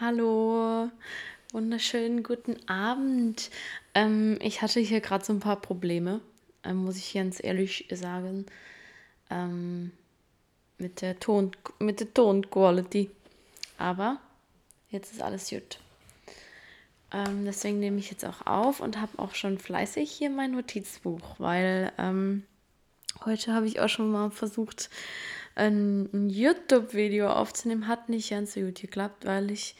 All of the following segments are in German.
Hallo, wunderschönen guten Abend. Ähm, ich hatte hier gerade so ein paar Probleme, ähm, muss ich ganz ehrlich sagen, ähm, mit der Ton, mit der Tonquality. Aber jetzt ist alles gut. Ähm, deswegen nehme ich jetzt auch auf und habe auch schon fleißig hier mein Notizbuch, weil ähm, heute habe ich auch schon mal versucht, ein YouTube-Video aufzunehmen. Hat nicht ganz so gut geklappt, weil ich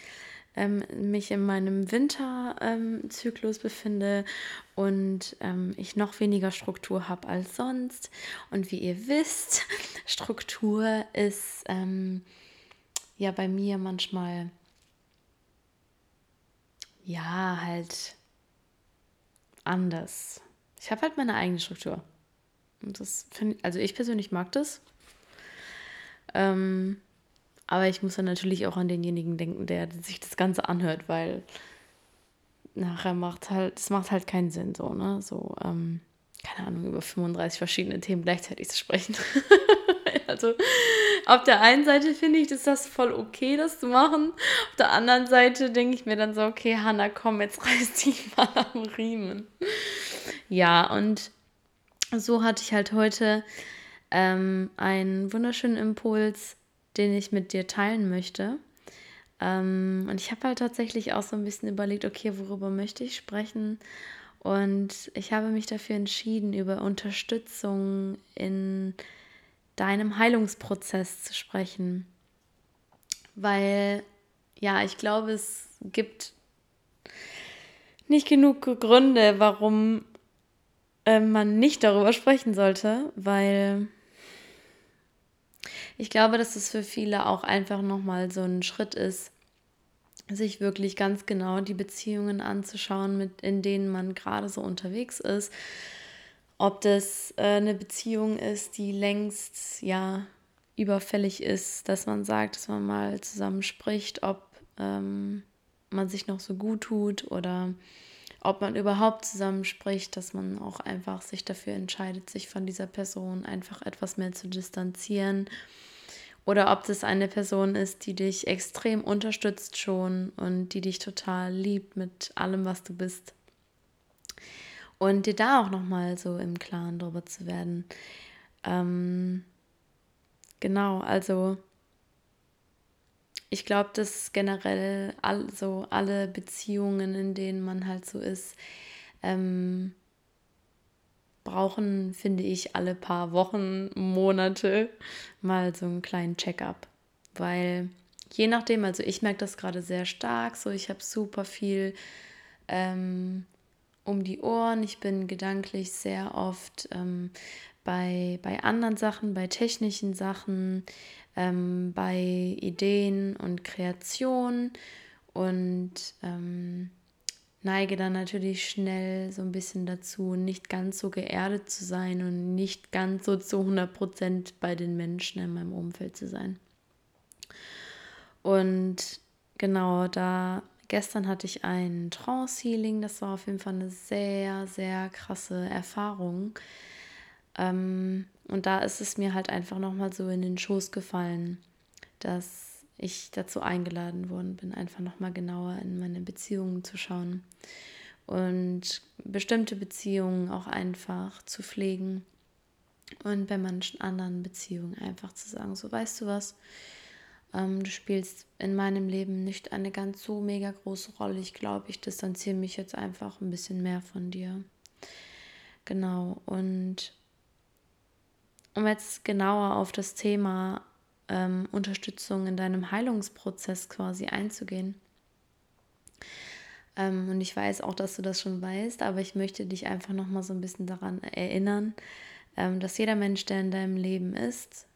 ähm, mich in meinem Winterzyklus ähm, befinde und ähm, ich noch weniger Struktur habe als sonst. Und wie ihr wisst, Struktur ist ähm, ja bei mir manchmal ja halt anders. Ich habe halt meine eigene Struktur. Und das finde also ich persönlich mag das. Ähm, aber ich muss dann natürlich auch an denjenigen denken, der sich das Ganze anhört, weil nachher macht halt, es macht halt keinen Sinn, so, ne? So, ähm, keine Ahnung, über 35 verschiedene Themen gleichzeitig zu sprechen. also auf der einen Seite finde ich, ist das voll okay, das zu machen. Auf der anderen Seite denke ich mir dann so, okay, Hanna, komm, jetzt reiß dich mal am Riemen. Ja, und so hatte ich halt heute ähm, einen wunderschönen Impuls, den ich mit dir teilen möchte. Ähm, und ich habe halt tatsächlich auch so ein bisschen überlegt, okay, worüber möchte ich sprechen? Und ich habe mich dafür entschieden, über Unterstützung in deinem Heilungsprozess zu sprechen. Weil, ja, ich glaube, es gibt nicht genug Gründe, warum äh, man nicht darüber sprechen sollte, weil ich glaube, dass es für viele auch einfach nochmal so ein Schritt ist, sich wirklich ganz genau die Beziehungen anzuschauen, mit, in denen man gerade so unterwegs ist. Ob das äh, eine Beziehung ist, die längst ja überfällig ist, dass man sagt, dass man mal zusammen spricht, ob ähm, man sich noch so gut tut oder ob man überhaupt zusammen spricht, dass man auch einfach sich dafür entscheidet, sich von dieser Person einfach etwas mehr zu distanzieren oder ob das eine Person ist, die dich extrem unterstützt schon und die dich total liebt mit allem, was du bist. Und dir da auch nochmal so im Klaren drüber zu werden. Ähm, genau, also ich glaube, dass generell all, so alle Beziehungen, in denen man halt so ist, ähm, brauchen, finde ich, alle paar Wochen, Monate mal so einen kleinen Check-up. Weil je nachdem, also ich merke das gerade sehr stark, so ich habe super viel ähm, um die Ohren. Ich bin gedanklich sehr oft ähm, bei, bei anderen Sachen, bei technischen Sachen, ähm, bei Ideen und Kreation und ähm, neige dann natürlich schnell so ein bisschen dazu, nicht ganz so geerdet zu sein und nicht ganz so zu 100% bei den Menschen in meinem Umfeld zu sein. Und genau da, gestern hatte ich ein Trance-Healing, das war auf jeden Fall eine sehr, sehr krasse Erfahrung. Ähm, und da ist es mir halt einfach nochmal so in den Schoß gefallen, dass ich dazu eingeladen worden bin, einfach nochmal genauer in meine Beziehungen zu schauen und bestimmte Beziehungen auch einfach zu pflegen und bei manchen anderen Beziehungen einfach zu sagen, so weißt du was, ähm, du spielst in meinem Leben nicht eine ganz so mega große Rolle. Ich glaube, ich distanziere mich jetzt einfach ein bisschen mehr von dir. Genau, und um jetzt genauer auf das Thema ähm, Unterstützung in deinem Heilungsprozess quasi einzugehen. Ähm, und ich weiß auch, dass du das schon weißt, aber ich möchte dich einfach noch mal so ein bisschen daran erinnern, ähm, dass jeder Mensch, der in deinem Leben ist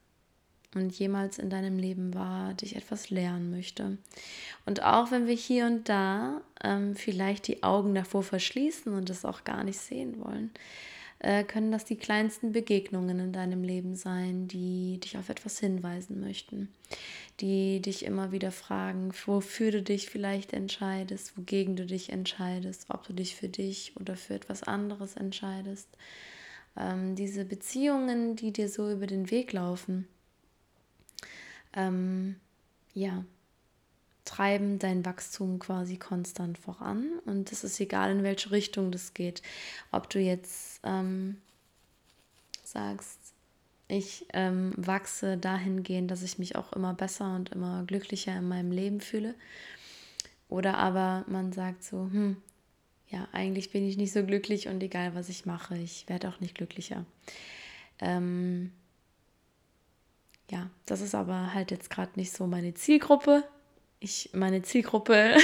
und jemals in deinem Leben war, dich etwas lernen möchte. Und auch wenn wir hier und da ähm, vielleicht die Augen davor verschließen und es auch gar nicht sehen wollen, äh, können das die kleinsten Begegnungen in deinem Leben sein, die dich auf etwas hinweisen möchten, die dich immer wieder fragen, wofür du dich vielleicht entscheidest, wogegen du dich entscheidest, ob du dich für dich oder für etwas anderes entscheidest. Ähm, diese Beziehungen, die dir so über den Weg laufen, ähm, ja, treiben dein Wachstum quasi konstant voran. Und es ist egal, in welche Richtung das geht. Ob du jetzt ähm, sagst, ich ähm, wachse dahingehend, dass ich mich auch immer besser und immer glücklicher in meinem Leben fühle. Oder aber man sagt so, hm, ja, eigentlich bin ich nicht so glücklich und egal, was ich mache, ich werde auch nicht glücklicher. Ähm, ja, das ist aber halt jetzt gerade nicht so meine Zielgruppe. Ich, meine Zielgruppe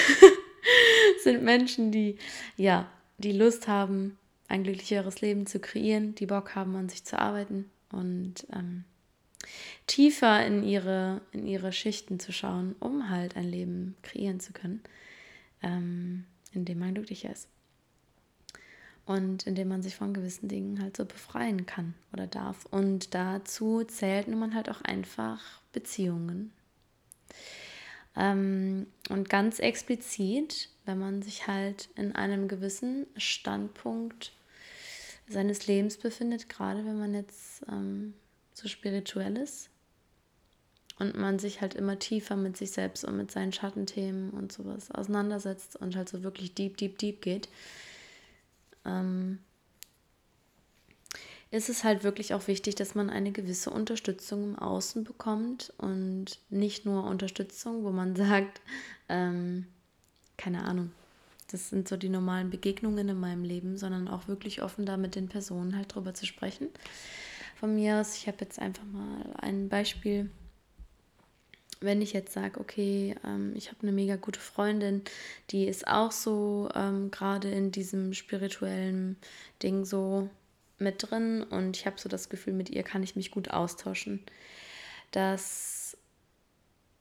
sind Menschen, die, ja, die Lust haben, ein glücklicheres Leben zu kreieren, die Bock haben, an sich zu arbeiten und ähm, tiefer in ihre, in ihre Schichten zu schauen, um halt ein Leben kreieren zu können, ähm, in dem man glücklicher ist und indem man sich von gewissen Dingen halt so befreien kann oder darf. Und dazu zählt nun man halt auch einfach Beziehungen. Ähm, und ganz explizit, wenn man sich halt in einem gewissen Standpunkt seines Lebens befindet, gerade wenn man jetzt ähm, so spirituell ist und man sich halt immer tiefer mit sich selbst und mit seinen Schattenthemen und sowas auseinandersetzt und halt so wirklich deep, deep, deep geht, ähm, ist es halt wirklich auch wichtig, dass man eine gewisse Unterstützung im Außen bekommt und nicht nur Unterstützung, wo man sagt, ähm, keine Ahnung, das sind so die normalen Begegnungen in meinem Leben, sondern auch wirklich offen da mit den Personen halt drüber zu sprechen. Von mir aus, ich habe jetzt einfach mal ein Beispiel wenn ich jetzt sage, okay, ähm, ich habe eine mega gute Freundin, die ist auch so ähm, gerade in diesem spirituellen Ding so mit drin und ich habe so das Gefühl, mit ihr kann ich mich gut austauschen. Dass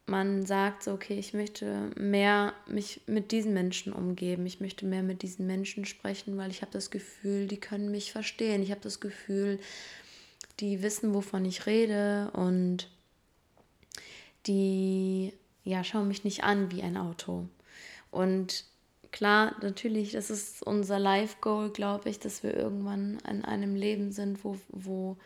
man sagt, so, okay, ich möchte mehr mich mit diesen Menschen umgeben, ich möchte mehr mit diesen Menschen sprechen, weil ich habe das Gefühl, die können mich verstehen. Ich habe das Gefühl, die wissen, wovon ich rede und die ja, schauen mich nicht an wie ein Auto. Und klar, natürlich, das ist unser Life-Goal, glaube ich, dass wir irgendwann in einem Leben sind, wo, wo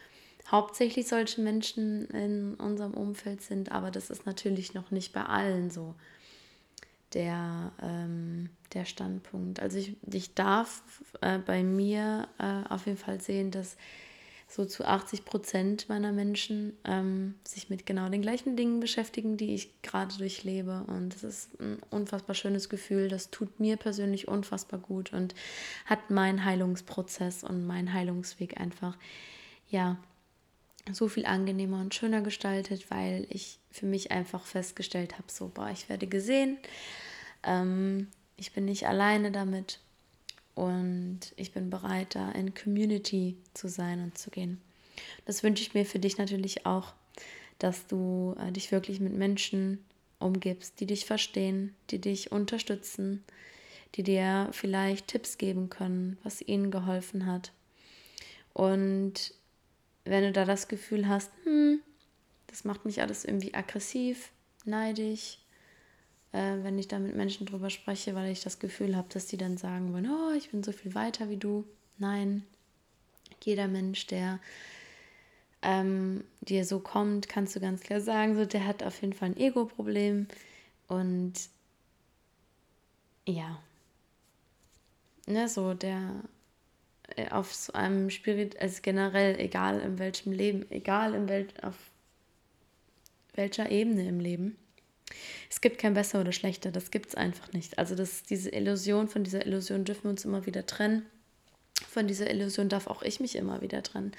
hauptsächlich solche Menschen in unserem Umfeld sind, aber das ist natürlich noch nicht bei allen so der, ähm, der Standpunkt. Also ich, ich darf äh, bei mir äh, auf jeden Fall sehen, dass so zu 80 Prozent meiner Menschen ähm, sich mit genau den gleichen Dingen beschäftigen, die ich gerade durchlebe. Und das ist ein unfassbar schönes Gefühl. Das tut mir persönlich unfassbar gut und hat meinen Heilungsprozess und meinen Heilungsweg einfach, ja, so viel angenehmer und schöner gestaltet, weil ich für mich einfach festgestellt habe, so, boah, ich werde gesehen. Ähm, ich bin nicht alleine damit und ich bin bereit, da in Community zu sein und zu gehen. Das wünsche ich mir für dich natürlich auch, dass du äh, dich wirklich mit Menschen umgibst, die dich verstehen, die dich unterstützen, die dir vielleicht Tipps geben können, was ihnen geholfen hat. Und wenn du da das Gefühl hast, hm, das macht mich alles irgendwie aggressiv, neidisch, äh, wenn ich da mit Menschen drüber spreche, weil ich das Gefühl habe, dass die dann sagen wollen, oh, ich bin so viel weiter wie du. Nein, jeder Mensch, der ähm, dir so kommt, kannst du ganz klar sagen, so, der hat auf jeden Fall ein Ego-Problem und ja, ne, so der äh, auf so einem Spirit, also generell, egal in welchem Leben, egal in wel, auf welcher Ebene im Leben, es gibt kein besser oder schlechter, das gibt es einfach nicht. Also das, diese Illusion, von dieser Illusion dürfen wir uns immer wieder trennen. Von dieser Illusion darf auch ich mich immer wieder trennen.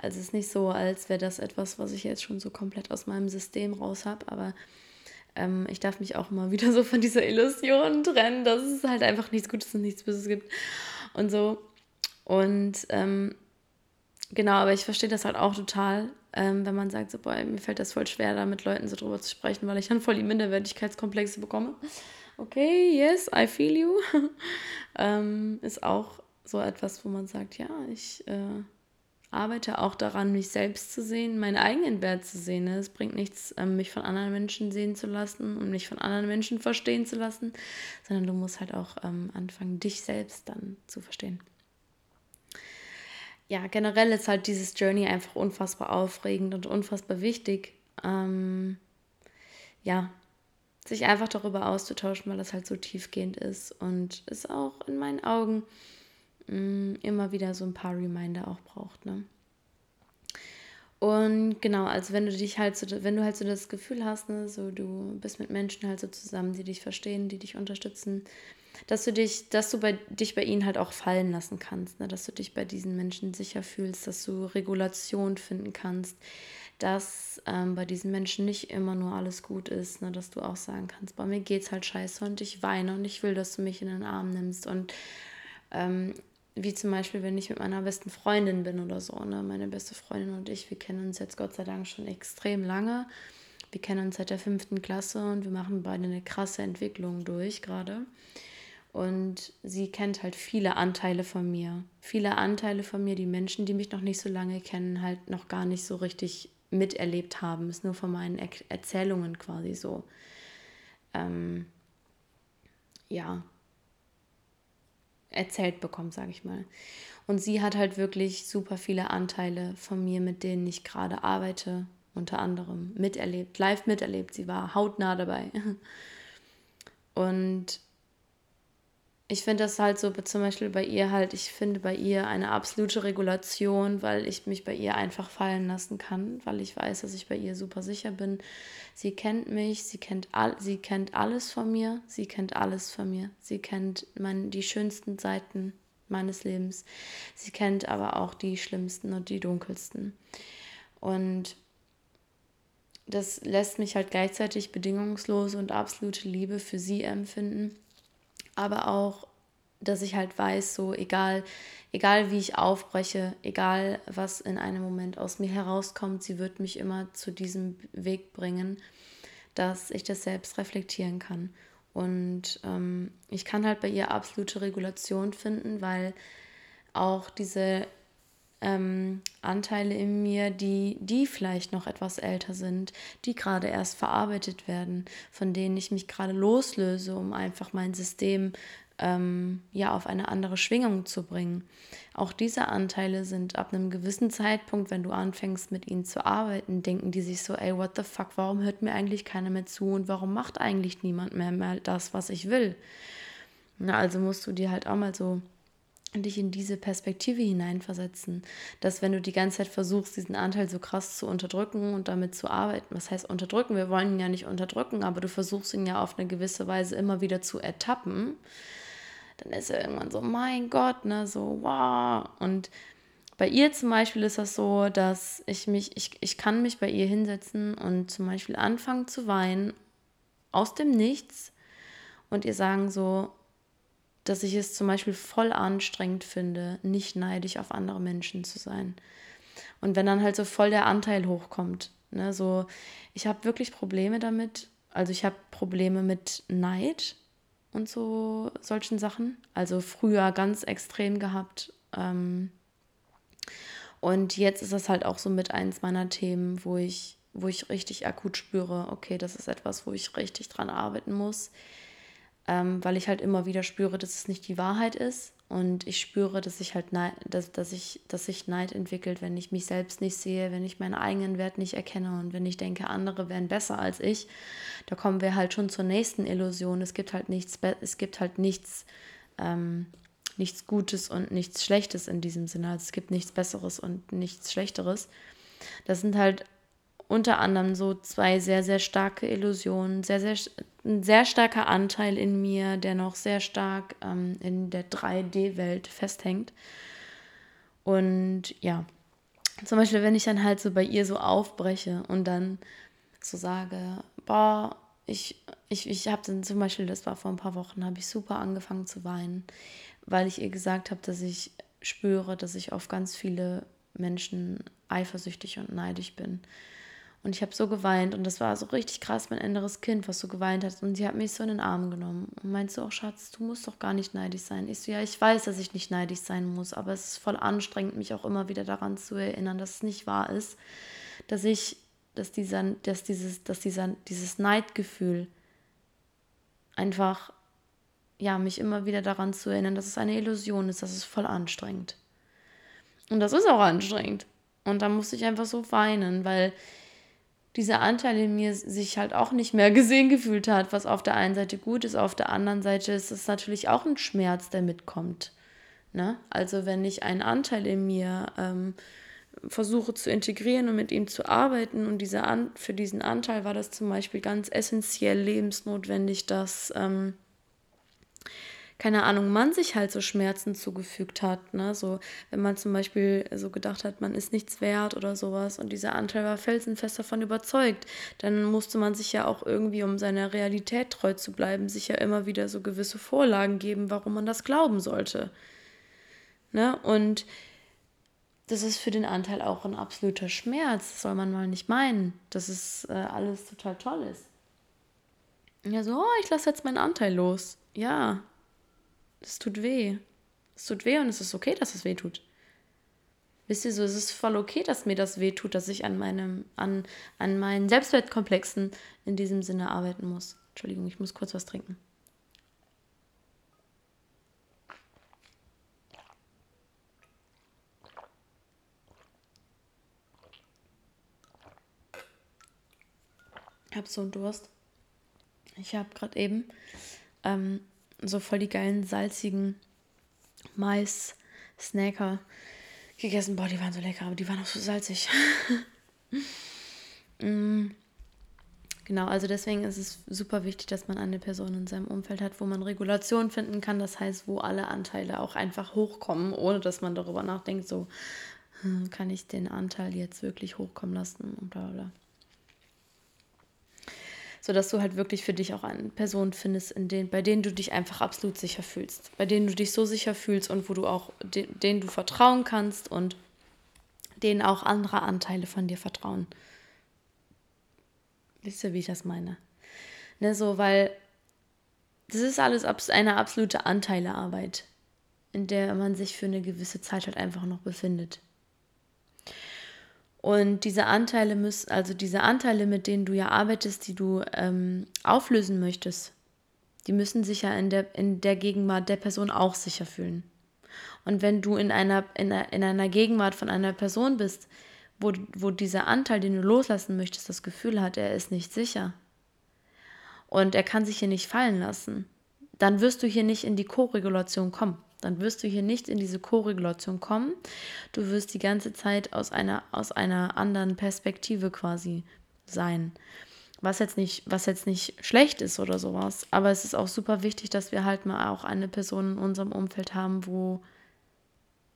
Also es ist nicht so, als wäre das etwas, was ich jetzt schon so komplett aus meinem System raus habe, aber ähm, ich darf mich auch immer wieder so von dieser Illusion trennen, dass es halt einfach nichts Gutes und nichts Böses gibt und so. Und ähm, genau, aber ich verstehe das halt auch total, ähm, wenn man sagt, so, boah, mir fällt das voll schwer, da mit Leuten so drüber zu sprechen, weil ich dann voll die Minderwertigkeitskomplexe bekomme. Okay, yes, I feel you. ähm, ist auch so etwas, wo man sagt, ja, ich äh, arbeite auch daran, mich selbst zu sehen, meinen eigenen Wert zu sehen. Ne? Es bringt nichts, ähm, mich von anderen Menschen sehen zu lassen und mich von anderen Menschen verstehen zu lassen, sondern du musst halt auch ähm, anfangen, dich selbst dann zu verstehen ja, generell ist halt dieses Journey einfach unfassbar aufregend und unfassbar wichtig. Ähm, ja, sich einfach darüber auszutauschen, weil das halt so tiefgehend ist und es auch in meinen Augen mh, mm, immer wieder so ein paar Reminder auch braucht. Ne? Und genau, also wenn du dich halt so, wenn du halt so das Gefühl hast, ne, so du bist mit Menschen halt so zusammen, die dich verstehen, die dich unterstützen, dass du dich, dass du bei, dich bei ihnen halt auch fallen lassen kannst, ne, dass du dich bei diesen Menschen sicher fühlst, dass du Regulation finden kannst, dass ähm, bei diesen Menschen nicht immer nur alles gut ist, ne, dass du auch sagen kannst, bei mir geht's halt scheiße und ich weine und ich will, dass du mich in den Arm nimmst und ähm, wie zum Beispiel, wenn ich mit meiner besten Freundin bin oder so. Ne? Meine beste Freundin und ich, wir kennen uns jetzt Gott sei Dank schon extrem lange. Wir kennen uns seit der fünften Klasse und wir machen beide eine krasse Entwicklung durch gerade. Und sie kennt halt viele Anteile von mir. Viele Anteile von mir, die Menschen, die mich noch nicht so lange kennen, halt noch gar nicht so richtig miterlebt haben. Ist nur von meinen er Erzählungen quasi so. Ähm, ja, erzählt bekommen, sage ich mal. Und sie hat halt wirklich super viele Anteile von mir, mit denen ich gerade arbeite, unter anderem miterlebt, live miterlebt. Sie war hautnah dabei. Und ich finde das halt so, zum Beispiel bei ihr halt, ich finde bei ihr eine absolute Regulation, weil ich mich bei ihr einfach fallen lassen kann, weil ich weiß, dass ich bei ihr super sicher bin. Sie kennt mich, sie kennt, all, sie kennt alles von mir, sie kennt alles von mir. Sie kennt mein, die schönsten Seiten meines Lebens. Sie kennt aber auch die schlimmsten und die dunkelsten. Und das lässt mich halt gleichzeitig bedingungslose und absolute Liebe für sie empfinden aber auch, dass ich halt weiß, so egal, egal wie ich aufbreche, egal was in einem Moment aus mir herauskommt, sie wird mich immer zu diesem Weg bringen, dass ich das selbst reflektieren kann. Und ähm, ich kann halt bei ihr absolute Regulation finden, weil auch diese ähm, Anteile in mir, die, die vielleicht noch etwas älter sind, die gerade erst verarbeitet werden, von denen ich mich gerade loslöse, um einfach mein System ähm, ja auf eine andere Schwingung zu bringen. Auch diese Anteile sind ab einem gewissen Zeitpunkt, wenn du anfängst mit ihnen zu arbeiten, denken die sich so, ey, what the fuck, warum hört mir eigentlich keiner mehr zu und warum macht eigentlich niemand mehr, mehr das, was ich will? Na, also musst du dir halt auch mal so dich in diese Perspektive hineinversetzen, dass wenn du die ganze Zeit versuchst, diesen Anteil so krass zu unterdrücken und damit zu arbeiten, was heißt unterdrücken? Wir wollen ihn ja nicht unterdrücken, aber du versuchst ihn ja auf eine gewisse Weise immer wieder zu ertappen, dann ist er irgendwann so, mein Gott, ne, so, wow. Und bei ihr zum Beispiel ist das so, dass ich mich, ich, ich kann mich bei ihr hinsetzen und zum Beispiel anfangen zu weinen aus dem Nichts und ihr sagen so, dass ich es zum Beispiel voll anstrengend finde, nicht neidisch auf andere Menschen zu sein. Und wenn dann halt so voll der Anteil hochkommt, ne, so, ich habe wirklich Probleme damit, also ich habe Probleme mit Neid und so solchen Sachen. Also früher ganz extrem gehabt. Ähm, und jetzt ist das halt auch so mit eins meiner Themen, wo ich, wo ich richtig akut spüre, okay, das ist etwas, wo ich richtig dran arbeiten muss ähm, weil ich halt immer wieder spüre, dass es nicht die Wahrheit ist. Und ich spüre, dass ich halt Neid, dass, dass ich, dass sich Neid entwickelt, wenn ich mich selbst nicht sehe, wenn ich meinen eigenen Wert nicht erkenne und wenn ich denke, andere wären besser als ich. Da kommen wir halt schon zur nächsten Illusion. Es gibt halt nichts, es gibt halt nichts, ähm, nichts Gutes und nichts Schlechtes in diesem Sinne. Also es gibt nichts Besseres und nichts Schlechteres. Das sind halt unter anderem so zwei sehr, sehr starke Illusionen, sehr, sehr, ein sehr starker Anteil in mir, der noch sehr stark ähm, in der 3D-Welt festhängt. Und ja, zum Beispiel, wenn ich dann halt so bei ihr so aufbreche und dann so sage, boah, ich, ich, ich habe dann zum Beispiel, das war vor ein paar Wochen, habe ich super angefangen zu weinen, weil ich ihr gesagt habe, dass ich spüre, dass ich auf ganz viele Menschen eifersüchtig und neidisch bin. Und ich habe so geweint und das war so richtig krass, mein inneres Kind, was so geweint hat. Und sie hat mich so in den Arm genommen und meinte so, oh Schatz, du musst doch gar nicht neidisch sein. Ich so, ja, ich weiß, dass ich nicht neidisch sein muss, aber es ist voll anstrengend, mich auch immer wieder daran zu erinnern, dass es nicht wahr ist, dass ich, dass dieser, dass dieses, dass dieser, dieses Neidgefühl einfach, ja, mich immer wieder daran zu erinnern, dass es eine Illusion ist, dass es voll anstrengend. Und das ist auch anstrengend. Und da musste ich einfach so weinen, weil dieser Anteil in mir sich halt auch nicht mehr gesehen gefühlt hat, was auf der einen Seite gut ist, auf der anderen Seite ist es natürlich auch ein Schmerz, der mitkommt. Ne? Also wenn ich einen Anteil in mir ähm, versuche zu integrieren und mit ihm zu arbeiten und dieser An für diesen Anteil war das zum Beispiel ganz essentiell lebensnotwendig, dass ähm, keine Ahnung, man sich halt so Schmerzen zugefügt hat. Ne? So, wenn man zum Beispiel so gedacht hat, man ist nichts wert oder sowas und dieser Anteil war felsenfest davon überzeugt, dann musste man sich ja auch irgendwie, um seiner Realität treu zu bleiben, sich ja immer wieder so gewisse Vorlagen geben, warum man das glauben sollte. Ne? Und das ist für den Anteil auch ein absoluter Schmerz. Soll man mal nicht meinen, dass es äh, alles total toll ist. Ja, so, oh, ich lasse jetzt meinen Anteil los. Ja, es tut weh. Es tut weh und es ist okay, dass es weh tut. Wisst ihr so, es ist voll okay, dass mir das weh tut, dass ich an meinem, an, an meinen Selbstwertkomplexen in diesem Sinne arbeiten muss. Entschuldigung, ich muss kurz was trinken. Ich habe so einen Durst. Ich habe gerade eben ähm, so voll die geilen, salzigen Mais-Snacker gegessen. Boah, die waren so lecker, aber die waren auch so salzig. mm. Genau, also deswegen ist es super wichtig, dass man eine Person in seinem Umfeld hat, wo man Regulation finden kann. Das heißt, wo alle Anteile auch einfach hochkommen, ohne dass man darüber nachdenkt, so hm, kann ich den Anteil jetzt wirklich hochkommen lassen und bla bla sodass du halt wirklich für dich auch eine Person findest, in denen, bei denen du dich einfach absolut sicher fühlst, bei denen du dich so sicher fühlst und wo du auch de, denen du vertrauen kannst und denen auch andere Anteile von dir vertrauen. Wisst ihr, wie ich das meine? Ne, so, weil das ist alles eine absolute Anteilearbeit, in der man sich für eine gewisse Zeit halt einfach noch befindet. Und diese Anteile müssen, also diese Anteile, mit denen du ja arbeitest, die du ähm, auflösen möchtest, die müssen sich ja in der, in der Gegenwart der Person auch sicher fühlen. Und wenn du in einer, in einer, in einer Gegenwart von einer Person bist, wo, wo dieser Anteil, den du loslassen möchtest, das Gefühl hat, er ist nicht sicher und er kann sich hier nicht fallen lassen, dann wirst du hier nicht in die Co-Regulation kommen dann wirst du hier nicht in diese Co-Regulation kommen. Du wirst die ganze Zeit aus einer, aus einer anderen Perspektive quasi sein. Was jetzt, nicht, was jetzt nicht schlecht ist oder sowas. Aber es ist auch super wichtig, dass wir halt mal auch eine Person in unserem Umfeld haben, wo,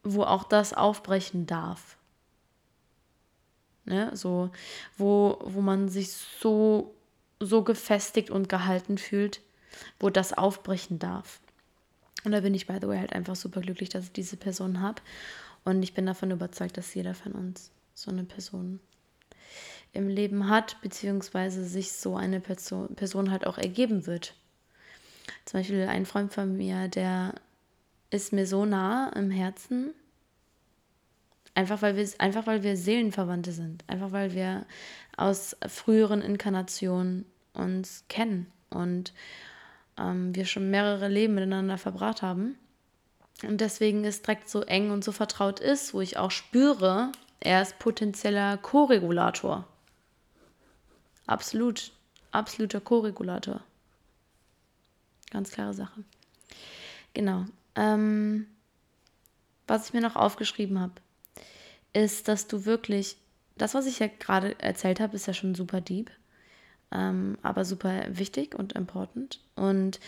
wo auch das aufbrechen darf. Ne? So, wo, wo man sich so, so gefestigt und gehalten fühlt, wo das aufbrechen darf. Und da bin ich, by the way, halt einfach super glücklich, dass ich diese Person habe. Und ich bin davon überzeugt, dass jeder von uns so eine Person im Leben hat, beziehungsweise sich so eine Person, Person halt auch ergeben wird. Zum Beispiel ein Freund von mir, der ist mir so nah im Herzen, einfach weil wir, einfach weil wir Seelenverwandte sind, einfach weil wir aus früheren Inkarnationen uns kennen und ähm, wir schon mehrere Leben miteinander verbracht haben. Und deswegen ist direkt so eng und so vertraut ist, wo ich auch spüre, er ist potenzieller Co-Regulator. Absolut, absoluter Co-Regulator. Ganz klare Sache. Genau. Ähm, was ich mir noch aufgeschrieben habe, ist, dass du wirklich, das, was ich ja gerade erzählt habe, ist ja schon super deep ähm, aber super wichtig und important. Und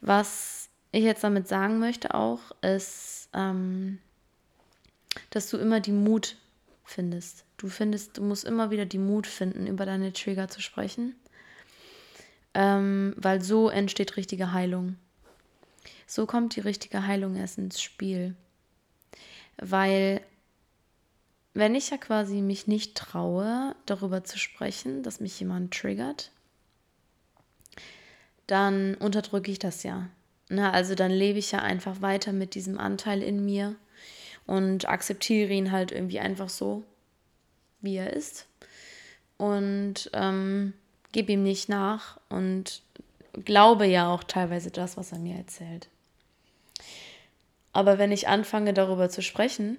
was ich jetzt damit sagen möchte auch, ist, ähm, dass du immer die Mut findest. Du findest, du musst immer wieder die Mut finden, über deine Trigger zu sprechen, ähm, weil so entsteht richtige Heilung. So kommt die richtige Heilung erst ins Spiel. Weil wenn ich ja quasi mich nicht traue, darüber zu sprechen, dass mich jemand triggert, dann unterdrücke ich das ja. Na, also dann lebe ich ja einfach weiter mit diesem Anteil in mir und akzeptiere ihn halt irgendwie einfach so, wie er ist. Und ähm, gebe ihm nicht nach und glaube ja auch teilweise das, was er mir erzählt. Aber wenn ich anfange darüber zu sprechen,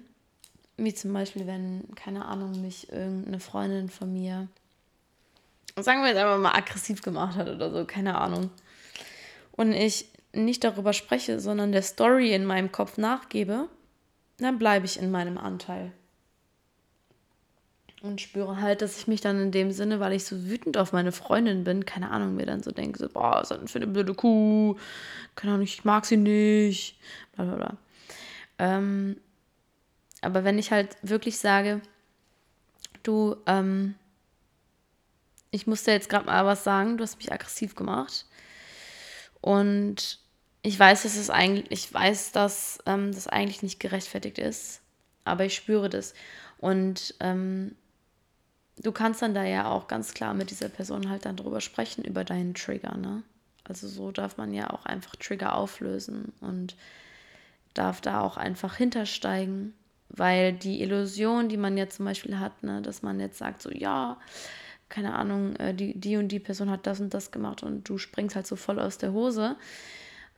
wie zum Beispiel, wenn, keine Ahnung, mich irgendeine Freundin von mir sagen wir jetzt einfach mal aggressiv gemacht hat oder so, keine Ahnung. Und ich nicht darüber spreche, sondern der Story in meinem Kopf nachgebe, dann bleibe ich in meinem Anteil. Und spüre halt, dass ich mich dann in dem Sinne, weil ich so wütend auf meine Freundin bin, keine Ahnung, mir dann so denke, so, boah, was ist denn für eine blöde Kuh? Keine Ahnung, ich mag sie nicht. Bla bla bla. Ähm, aber wenn ich halt wirklich sage, du, ähm, ich musste jetzt gerade mal was sagen, du hast mich aggressiv gemacht. Und ich weiß, dass es eigentlich, ich weiß, dass ähm, das eigentlich nicht gerechtfertigt ist, aber ich spüre das. Und ähm, du kannst dann da ja auch ganz klar mit dieser Person halt dann drüber sprechen, über deinen Trigger, ne? Also so darf man ja auch einfach Trigger auflösen und darf da auch einfach hintersteigen, weil die Illusion, die man jetzt zum Beispiel hat, ne, dass man jetzt sagt, so ja, keine Ahnung, äh, die, die und die Person hat das und das gemacht und du springst halt so voll aus der Hose,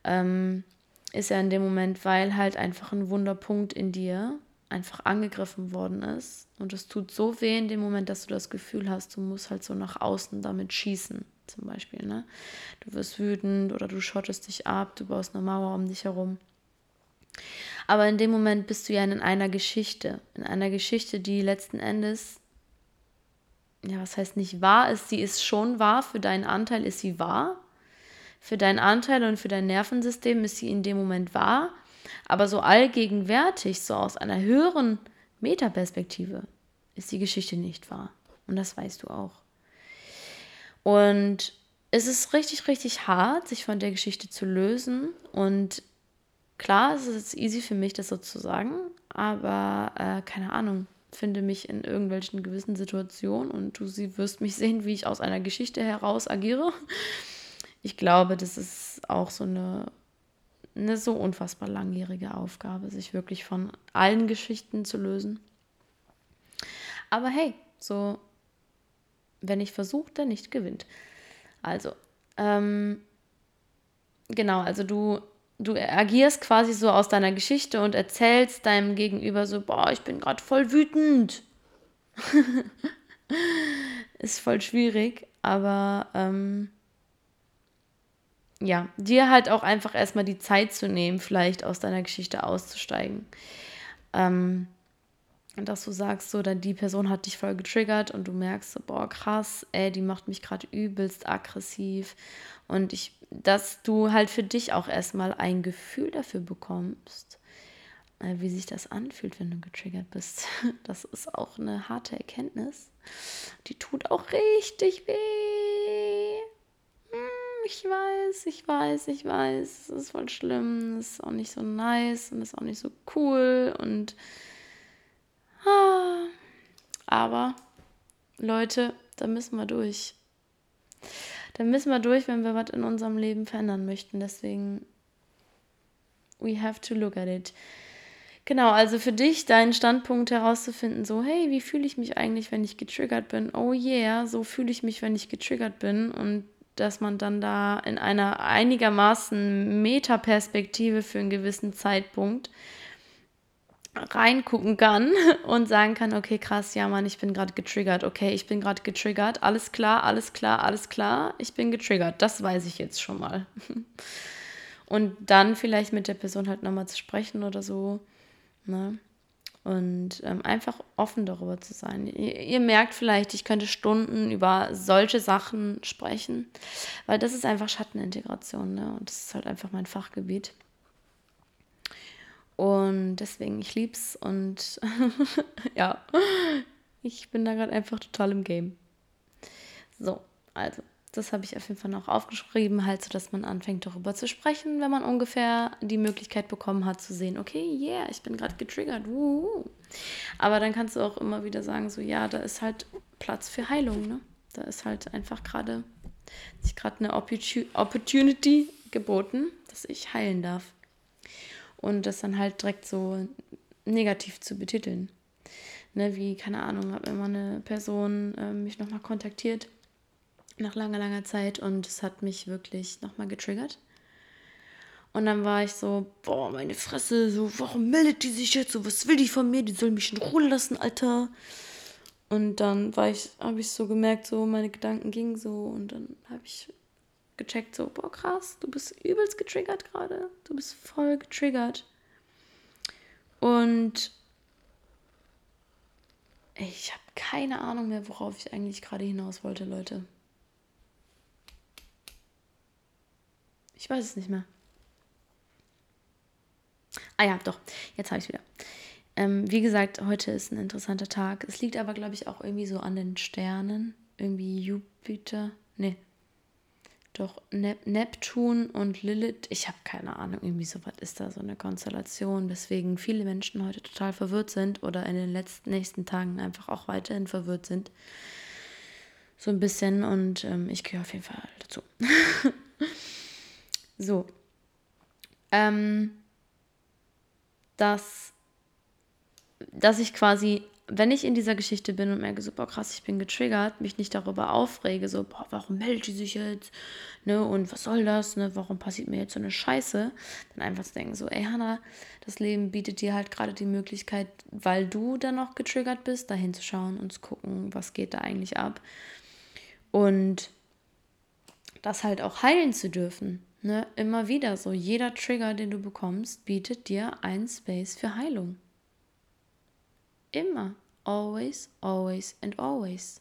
ähm, ist ja in dem Moment, weil halt einfach ein Wunderpunkt in dir einfach angegriffen worden ist. Und es tut so weh in dem Moment, dass du das Gefühl hast, du musst halt so nach außen damit schießen, zum Beispiel. Ne? Du wirst wütend oder du schottest dich ab, du baust eine Mauer um dich herum. Aber in dem Moment bist du ja in einer Geschichte, in einer Geschichte, die letzten Endes, ja, was heißt nicht wahr ist, sie ist schon wahr, für deinen Anteil ist sie wahr. Für deinen Anteil und für dein Nervensystem ist sie in dem Moment wahr aber so allgegenwärtig, so aus einer höheren Metaperspektive, ist die Geschichte nicht wahr. Und das weißt du auch. Und es ist richtig, richtig hart, sich von der Geschichte zu lösen. Und klar, es ist easy für mich, das so zu sagen, aber äh, keine Ahnung, finde mich in irgendwelchen gewissen Situationen und du sie wirst mich sehen, wie ich aus einer Geschichte heraus agiere. Ich glaube, das ist auch so eine eine so unfassbar langjährige Aufgabe, sich wirklich von allen Geschichten zu lösen. Aber hey, so, wenn ich versuche, der nicht gewinnt. Also, ähm, genau, also du, du agierst quasi so aus deiner Geschichte und erzählst deinem Gegenüber so, boah, ich bin gerade voll wütend. Ist voll schwierig, aber ähm, ja, dir halt auch einfach erstmal die Zeit zu nehmen, vielleicht aus deiner Geschichte auszusteigen. Ähm, dass du sagst, so, dann die Person hat dich voll getriggert und du merkst so, boah, krass, ey, die macht mich gerade übelst aggressiv. Und ich, dass du halt für dich auch erstmal ein Gefühl dafür bekommst, äh, wie sich das anfühlt, wenn du getriggert bist. Das ist auch eine harte Erkenntnis. Die tut auch richtig weh ich weiß, ich weiß, ich weiß, es ist voll schlimm, es ist auch nicht so nice und ist auch nicht so cool und aber Leute, da müssen wir durch. Da müssen wir durch, wenn wir was in unserem Leben verändern möchten. Deswegen, we have to look at it. Genau, also für dich deinen Standpunkt herauszufinden, so, hey, wie fühle ich mich eigentlich, wenn ich getriggert bin? Oh yeah, so fühle ich mich, wenn ich getriggert bin. Und dass man dann da in einer einigermaßen Metaperspektive für einen gewissen Zeitpunkt reingucken kann und sagen kann, okay, krass, ja Mann, ich bin gerade getriggert, okay, ich bin gerade getriggert, alles klar, alles klar, alles klar, ich bin getriggert, das weiß ich jetzt schon mal. Und dann vielleicht mit der Person halt nochmal zu sprechen oder so, ne? und ähm, einfach offen darüber zu sein. Ihr, ihr, merkt vielleicht, ich könnte Stunden über solche Sachen sprechen, weil das ist einfach Schattenintegration ne? und das ist halt einfach mein Fachgebiet. Und deswegen, ich lieb's und ja, ich bin da gerade einfach total im Game. So, also das habe ich auf jeden Fall noch aufgeschrieben, halt so, dass man anfängt darüber zu sprechen, wenn man ungefähr die Möglichkeit bekommen hat zu sehen, okay, yeah, ich bin gerade getriggert. Wuhu. Aber dann kannst du auch immer wieder sagen, so ja, da ist halt Platz für Heilung, ne? Da ist halt einfach gerade sich gerade eine Opportunity geboten, dass ich heilen darf. Und das dann halt direkt so negativ zu betiteln. Ne, wie, keine Ahnung, habe immer eine Person äh, mich nochmal kontaktiert nach langer, langer Zeit und es hat mich wirklich nochmal getriggert. Und dann war ich so, boah, meine Fresse, so, warum meldet die sich jetzt so? Was will die von mir? Die soll mich in Ruhe lassen, Alter. Und dann war ich, habe ich so gemerkt, so meine Gedanken gingen so und dann habe ich gecheckt, so, boah, krass, du bist übelst getriggert gerade. Du bist voll getriggert. Und ich habe keine Ahnung mehr, worauf ich eigentlich gerade hinaus wollte, Leute. Ich weiß es nicht mehr. Ah ja, doch, jetzt habe ich es wieder. Ähm, wie gesagt, heute ist ein interessanter Tag. Es liegt aber, glaube ich, auch irgendwie so an den Sternen. Irgendwie Jupiter. Nee. Doch Nep Neptun und Lilith. Ich habe keine Ahnung, irgendwie so was ist da so eine Konstellation, weswegen viele Menschen heute total verwirrt sind oder in den letzten nächsten Tagen einfach auch weiterhin verwirrt sind. So ein bisschen und ähm, ich gehöre auf jeden Fall dazu. so. Ähm, dass dass ich quasi, wenn ich in dieser Geschichte bin und merke, so, boah, krass, ich bin getriggert, mich nicht darüber aufrege, so, boah, warum meldet die sich jetzt, ne, und was soll das, ne, warum passiert mir jetzt so eine Scheiße, dann einfach zu denken, so, ey, Hannah, das Leben bietet dir halt gerade die Möglichkeit, weil du dann noch getriggert bist, da hinzuschauen und zu gucken, was geht da eigentlich ab. Und das halt auch heilen zu dürfen. Ne? Immer wieder so, jeder Trigger, den du bekommst, bietet dir einen Space für Heilung. Immer. Always, always and always.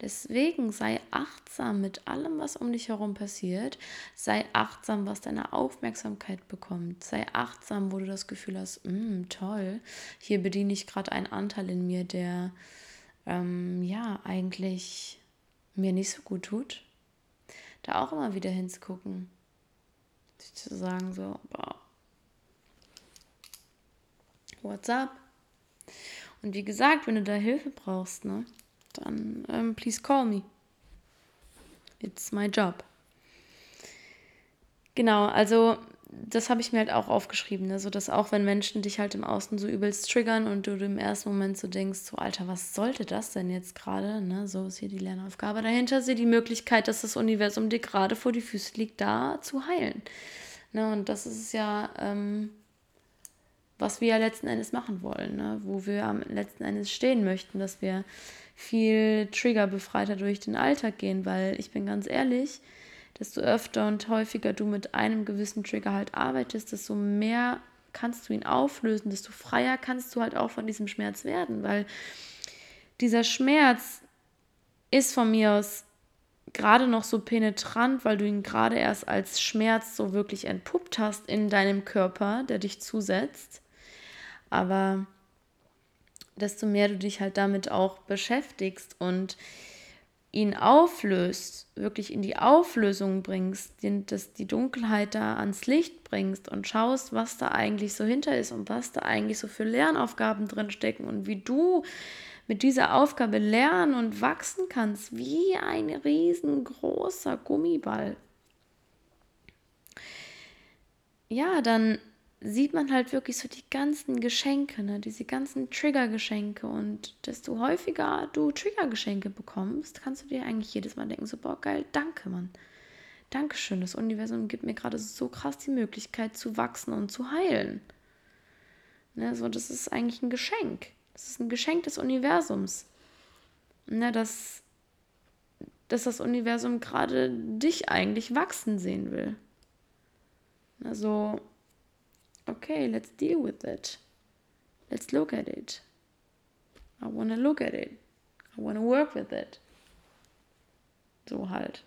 Deswegen sei achtsam mit allem, was um dich herum passiert. Sei achtsam, was deine Aufmerksamkeit bekommt. Sei achtsam, wo du das Gefühl hast, mm, toll, hier bediene ich gerade einen Anteil in mir, der ähm, ja eigentlich mir nicht so gut tut. Da auch immer wieder hinzugucken. Zu sagen so, boah, what's up? Und wie gesagt, wenn du da Hilfe brauchst, ne, dann ähm, please call me. It's my job. Genau, also das habe ich mir halt auch aufgeschrieben, ne? so dass auch wenn Menschen dich halt im Außen so übelst triggern und du im ersten Moment so denkst, so Alter, was sollte das denn jetzt gerade? Ne? So ist hier die Lernaufgabe. Dahinter ist die Möglichkeit, dass das Universum dir gerade vor die Füße liegt, da zu heilen. Ne? Und das ist ja ähm, was wir ja letzten Endes machen wollen, ne? wo wir am letzten Endes stehen möchten, dass wir viel triggerbefreiter durch den Alltag gehen, weil ich bin ganz ehrlich, desto öfter und häufiger du mit einem gewissen Trigger halt arbeitest, desto mehr kannst du ihn auflösen, desto freier kannst du halt auch von diesem Schmerz werden, weil dieser Schmerz ist von mir aus gerade noch so penetrant, weil du ihn gerade erst als Schmerz so wirklich entpuppt hast in deinem Körper, der dich zusetzt. Aber desto mehr du dich halt damit auch beschäftigst und ihn auflöst, wirklich in die Auflösung bringst, den, dass die Dunkelheit da ans Licht bringst und schaust, was da eigentlich so hinter ist und was da eigentlich so für Lernaufgaben drin stecken und wie du mit dieser Aufgabe lernen und wachsen kannst, wie ein riesengroßer Gummiball. Ja, dann sieht man halt wirklich so die ganzen Geschenke, ne? diese ganzen Trigger-Geschenke. Und desto häufiger du Trigger-Geschenke bekommst, kannst du dir eigentlich jedes Mal denken, so, boah, geil, danke, Mann. Dankeschön, das Universum gibt mir gerade so krass die Möglichkeit zu wachsen und zu heilen. Ne? So, das ist eigentlich ein Geschenk. Das ist ein Geschenk des Universums. Ne? Dass, dass das Universum gerade dich eigentlich wachsen sehen will. Also, okay, let's deal with it. Let's look at it. I want to look at it. I want to work with it. So halt.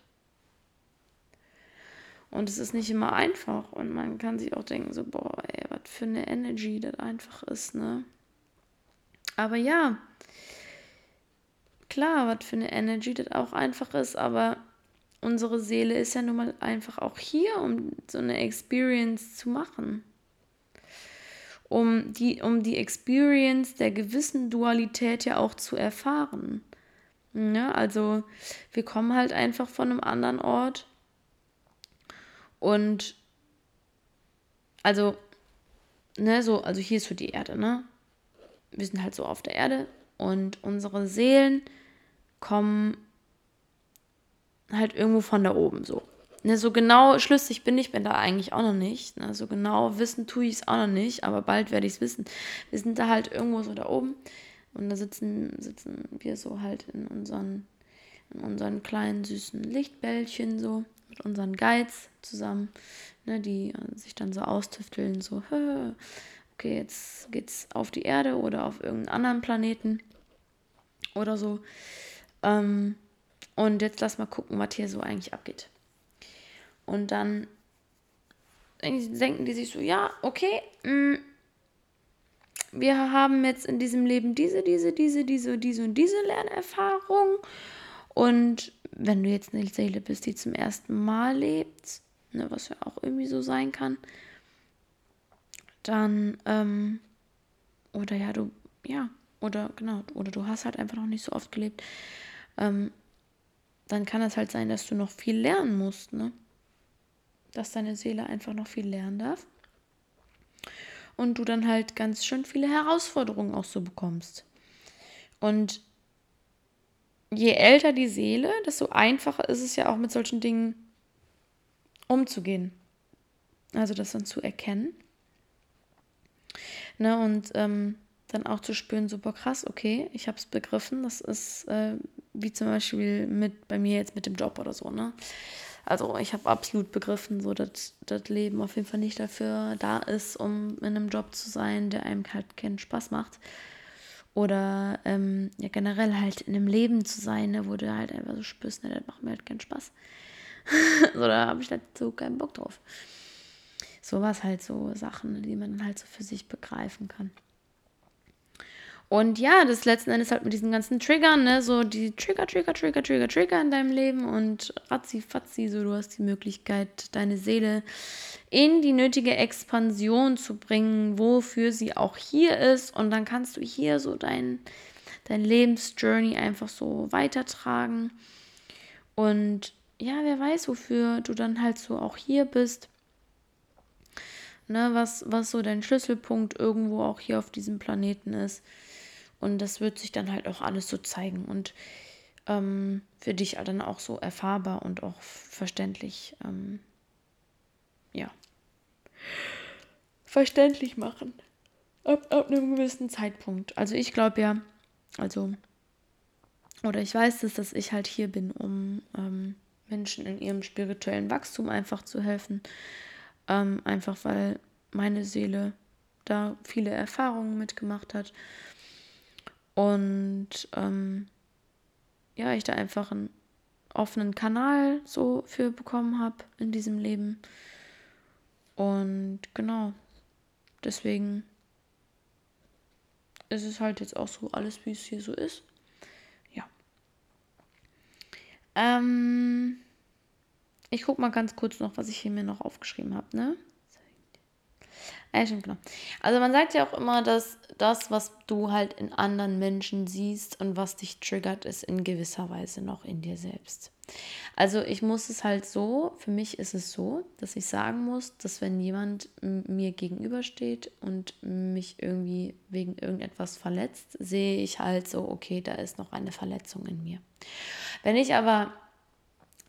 Und es ist nicht immer einfach und man kann sich auch denken, so, boah, ey, was für eine Energy das einfach ist, ne? Aber ja, klar, was für eine Energy das auch einfach ist, aber unsere Seele ist ja nun mal einfach auch hier, um so eine Experience zu machen um die, um die Experience der gewissen Dualität ja auch zu erfahren. Ja, ne? also wir kommen halt einfach von einem anderen Ort und also, ne, so, also hier ist für die Erde, ne? Wir sind halt so auf der Erde und unsere Seelen kommen halt irgendwo von da oben so. Ne, so genau schlüssig bin ich bin da eigentlich auch noch nicht. Ne, so genau wissen tue ich es auch noch nicht, aber bald werde ich es wissen. Wir sind da halt irgendwo so da oben Und da sitzen, sitzen wir so halt in unseren, in unseren kleinen süßen Lichtbällchen so mit unseren Guides zusammen, ne, die äh, sich dann so austüfteln, so, okay, jetzt geht's auf die Erde oder auf irgendeinen anderen Planeten oder so. Ähm, und jetzt lass mal gucken, was hier so eigentlich abgeht. Und dann denken die sich so, ja, okay, mh, mm, wir haben jetzt in diesem Leben diese, diese, diese, diese, diese und diese Lernerfahrung. Und wenn du jetzt eine Seele bist, die zum ersten Mal lebt, ne, was ja auch irgendwie so sein kann, dann, ähm, oder ja, du, ja, oder genau, oder du hast halt einfach noch nicht so oft gelebt, ähm, dann kann es halt sein, dass du noch viel lernen musst, ne? Dass deine Seele einfach noch viel lernen darf. Und du dann halt ganz schön viele Herausforderungen auch so bekommst. Und je älter die Seele, desto einfacher ist es ja auch mit solchen Dingen umzugehen. Also das dann zu erkennen. Ne, und ähm, dann auch zu spüren, super krass, okay, ich habe es begriffen. Das ist äh, wie zum Beispiel mit bei mir jetzt mit dem Job oder so, ne? Also ich habe absolut begriffen, so dass das Leben auf jeden Fall nicht dafür da ist, um in einem Job zu sein, der einem halt keinen Spaß macht. Oder ähm, ja generell halt in einem Leben zu sein, ne, wo du halt einfach so spürst, ne, das macht mir halt keinen Spaß. so, da habe ich halt so keinen Bock drauf. So was halt so Sachen, die man halt so für sich begreifen kann. Und ja, das letzten Endes halt mit diesen ganzen Triggern, ne, so die Trigger, Trigger, Trigger, Trigger, Trigger in deinem Leben und ratzi, fatzi, so du hast die Möglichkeit, deine Seele in die nötige Expansion zu bringen, wofür sie auch hier ist. Und dann kannst du hier so dein, dein Lebensjourney einfach so weitertragen. Und ja, wer weiß, wofür du dann halt so auch hier bist. Ne, was, was so dein Schlüsselpunkt irgendwo auch hier auf diesem Planeten ist. Und das wird sich dann halt auch alles so zeigen und ähm, für dich dann auch so erfahrbar und auch verständlich, ähm, ja, verständlich machen. Ab, ab einem gewissen Zeitpunkt. Also ich glaube ja, also, oder ich weiß es, dass ich halt hier bin, um ähm, Menschen in ihrem spirituellen Wachstum einfach zu helfen. Ähm, einfach weil meine Seele da viele Erfahrungen mitgemacht hat und ähm, ja, ich da einfach einen offenen Kanal so für bekommen habe in diesem Leben. Und genau, deswegen ist es halt jetzt auch so alles, wie es hier so ist. Ja. Ähm, ich gucke mal ganz kurz noch, was ich hier mir noch aufgeschrieben habe, ne? Ja, stimmt, genau. Also man sagt ja auch immer, dass das, was du halt in anderen Menschen siehst und was dich triggert, ist in gewisser Weise noch in dir selbst. Also ich muss es halt so, für mich ist es so, dass ich sagen muss, dass wenn jemand mir gegenübersteht und mich irgendwie wegen irgendetwas verletzt, sehe ich halt so, okay, da ist noch eine Verletzung in mir. Wenn ich aber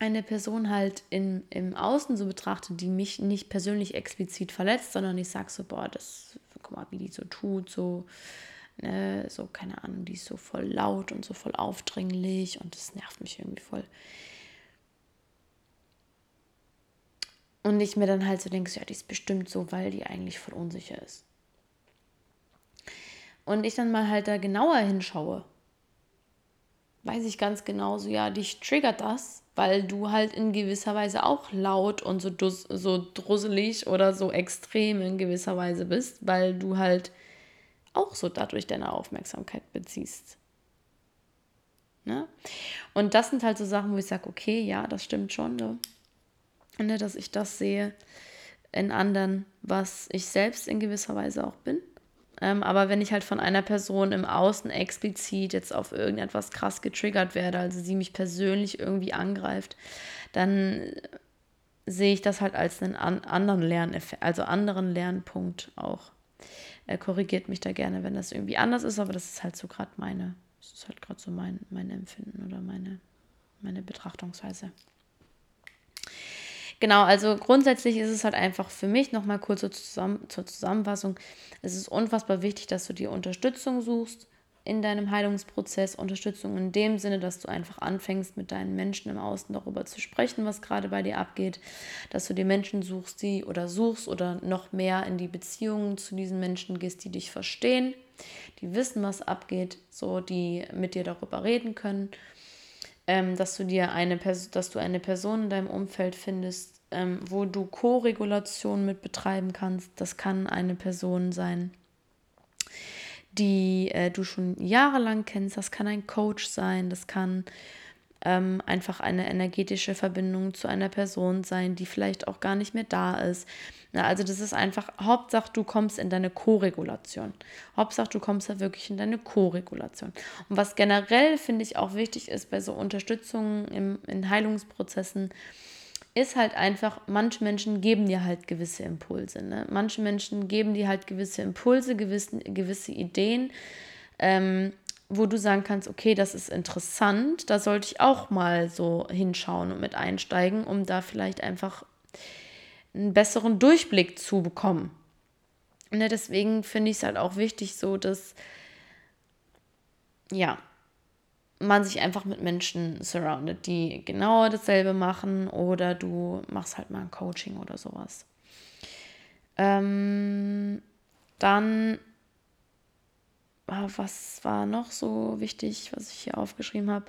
eine Person halt in, im Außen so betrachte, die mich nicht persönlich explizit verletzt, sondern ich sage so, boah, das, guck mal, wie die so tut, so, ne, so, keine Ahnung, die ist so voll laut und so voll aufdringlich und das nervt mich irgendwie voll. Und ich mir dann halt so denke, ja, die ist bestimmt so, weil die eigentlich voll unsicher ist. Und ich dann mal halt da genauer hinschaue, weiß ich ganz genau so, ja, dich triggert das weil du halt in gewisser Weise auch laut und so, dus, so drusselig oder so extrem in gewisser Weise bist, weil du halt auch so dadurch deine Aufmerksamkeit beziehst. Ne? Und das sind halt so Sachen, wo ich sage, okay, ja, das stimmt schon, so. ne, dass ich das sehe in anderen, was ich selbst in gewisser Weise auch bin. Ähm, aber wenn ich halt von einer Person im Außen explizit jetzt auf irgendetwas krass getriggert werde, also sie mich persönlich irgendwie angreift, dann sehe ich das halt als einen an anderen Lerneffekt, also anderen Lernpunkt auch. Er korrigiert mich da gerne, wenn das irgendwie anders ist, aber das ist halt so gerade meine, das ist halt gerade so mein, mein Empfinden oder meine, meine Betrachtungsweise. Genau, also grundsätzlich ist es halt einfach für mich nochmal kurz zur, Zusammen zur Zusammenfassung. Es ist unfassbar wichtig, dass du dir Unterstützung suchst, in deinem Heilungsprozess. Unterstützung in dem Sinne, dass du einfach anfängst, mit deinen Menschen im Außen darüber zu sprechen, was gerade bei dir abgeht, dass du die Menschen suchst, die oder suchst oder noch mehr in die Beziehungen zu diesen Menschen gehst, die dich verstehen, die wissen, was abgeht, so die mit dir darüber reden können, ähm, dass du dir eine Person, dass du eine Person in deinem Umfeld findest, ähm, wo du Co-Regulation mit betreiben kannst. Das kann eine Person sein die äh, du schon jahrelang kennst. Das kann ein Coach sein, das kann ähm, einfach eine energetische Verbindung zu einer Person sein, die vielleicht auch gar nicht mehr da ist. Na, also das ist einfach, Hauptsache du kommst in deine Co-Regulation. Hauptsache du kommst da wirklich in deine Co-Regulation. Und was generell, finde ich, auch wichtig ist bei so Unterstützungen im, in Heilungsprozessen, ist halt einfach, manche Menschen geben dir halt gewisse Impulse. Ne? Manche Menschen geben dir halt gewisse Impulse, gewisse, gewisse Ideen, ähm, wo du sagen kannst, okay, das ist interessant, da sollte ich auch mal so hinschauen und mit einsteigen, um da vielleicht einfach einen besseren Durchblick zu bekommen. Ne? Deswegen finde ich es halt auch wichtig, so dass, ja, man sich einfach mit Menschen surroundet, die genau dasselbe machen oder du machst halt mal ein Coaching oder sowas. Ähm, dann was war noch so wichtig, was ich hier aufgeschrieben habe?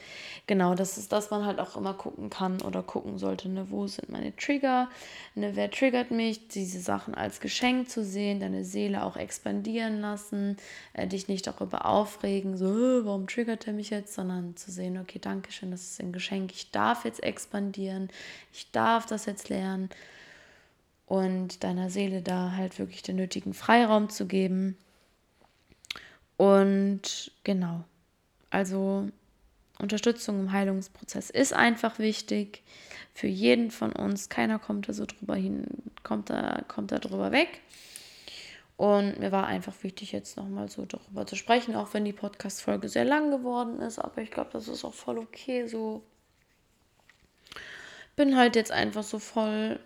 Genau, das ist, dass man halt auch immer gucken kann oder gucken sollte, ne, wo sind meine Trigger, ne, wer triggert mich, diese Sachen als Geschenk zu sehen, deine Seele auch expandieren lassen, äh, dich nicht darüber aufregen, so, warum triggert er mich jetzt, sondern zu sehen, okay, danke schön, das ist ein Geschenk, ich darf jetzt expandieren, ich darf das jetzt lernen und deiner Seele da halt wirklich den nötigen Freiraum zu geben und genau, also Unterstützung im Heilungsprozess ist einfach wichtig für jeden von uns. Keiner kommt da so drüber hin, kommt da, kommt da drüber weg. Und mir war einfach wichtig, jetzt nochmal so darüber zu sprechen, auch wenn die Podcast-Folge sehr lang geworden ist. Aber ich glaube, das ist auch voll okay. So bin halt jetzt einfach so voll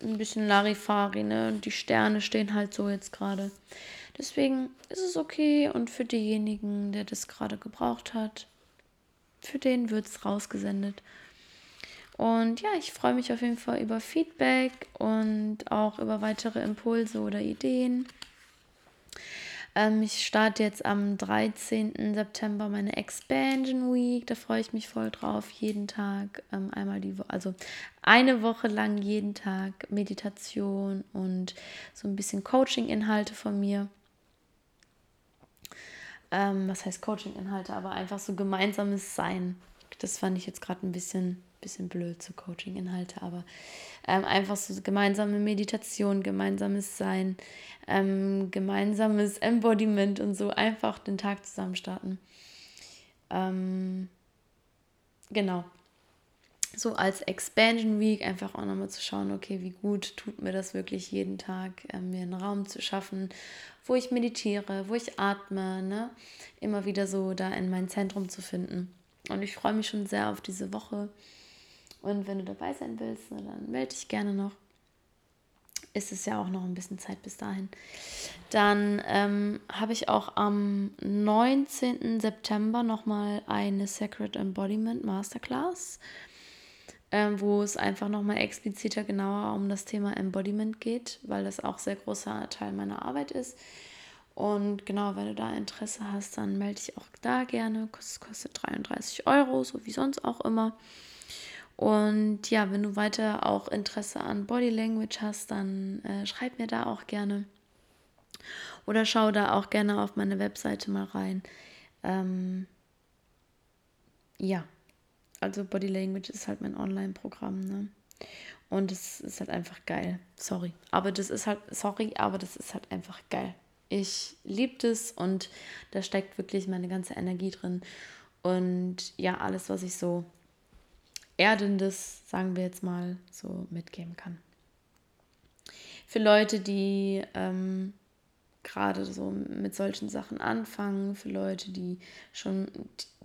ein bisschen Larifari, ne? Und die Sterne stehen halt so jetzt gerade. Deswegen ist es okay und für denjenigen, der das gerade gebraucht hat, für den wird es rausgesendet. Und ja, ich freue mich auf jeden Fall über Feedback und auch über weitere Impulse oder Ideen. Ähm, ich starte jetzt am 13. September meine Expansion Week. Da freue ich mich voll drauf. Jeden Tag ähm, einmal die Woche, also eine Woche lang jeden Tag Meditation und so ein bisschen Coaching-Inhalte von mir ähm, was heißt Coaching-Inhalte, aber einfach so gemeinsames Sein. Das fand ich jetzt gerade ein bisschen, bisschen blöd, so Coaching-Inhalte, aber ähm, einfach so gemeinsame Meditation, gemeinsames Sein, ähm, gemeinsames Embodiment und so einfach den Tag zusammen starten. Ähm, genau. So als Expansion Week einfach auch nochmal zu schauen, okay, wie gut tut mir das wirklich jeden Tag, äh, mir einen Raum zu schaffen, wo ich meditiere, wo ich atme, ne? Immer wieder so da in mein Zentrum zu finden. Und ich freue mich schon sehr auf diese Woche. Und wenn du dabei sein willst, ne, dann melde dich gerne noch. Ist es ja auch noch ein bisschen Zeit bis dahin. Dann ähm, habe ich auch am 19. September nochmal eine Sacred Embodiment Masterclass ähm, wo es einfach nochmal expliziter genauer um das Thema Embodiment geht, weil das auch sehr großer Teil meiner Arbeit ist. Und genau, wenn du da Interesse hast, dann melde dich auch da gerne. Es kostet 33 Euro, so wie sonst auch immer. Und ja, wenn du weiter auch Interesse an Body Language hast, dann äh, schreib mir da auch gerne. Oder schau da auch gerne auf meine Webseite mal rein. Ähm, ja, also Body Language ist halt mein Online-Programm, ne? Und es ist halt einfach geil. Sorry. Aber das ist halt, sorry, aber das ist halt einfach geil. Ich liebe das und da steckt wirklich meine ganze Energie drin. Und ja, alles, was ich so Erdendes, sagen wir jetzt mal, so mitgeben kann. Für Leute, die ähm, gerade so mit solchen Sachen anfangen, für Leute, die schon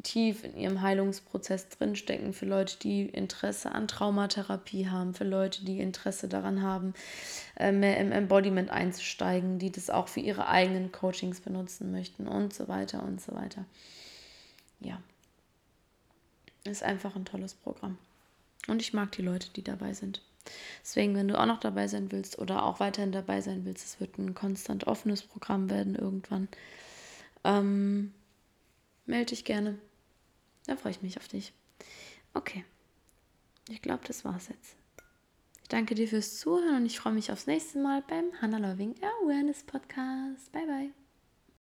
tief in ihrem Heilungsprozess drinstecken, für Leute, die Interesse an Traumatherapie haben, für Leute, die Interesse daran haben, äh, mehr im Embodiment einzusteigen, die das auch für ihre eigenen Coachings benutzen möchten und so weiter und so weiter. Ja, ist einfach ein tolles Programm. Und ich mag die Leute, die dabei sind. Deswegen, wenn du auch noch dabei sein willst oder auch weiterhin dabei sein willst, es wird ein konstant offenes Programm werden irgendwann, ähm, melde dich gerne. Da freue ich mich auf dich. Okay. Ich glaube, das war's jetzt. Ich danke dir fürs Zuhören und ich freue mich aufs nächste Mal beim Hannah Loving Awareness Podcast. Bye, bye.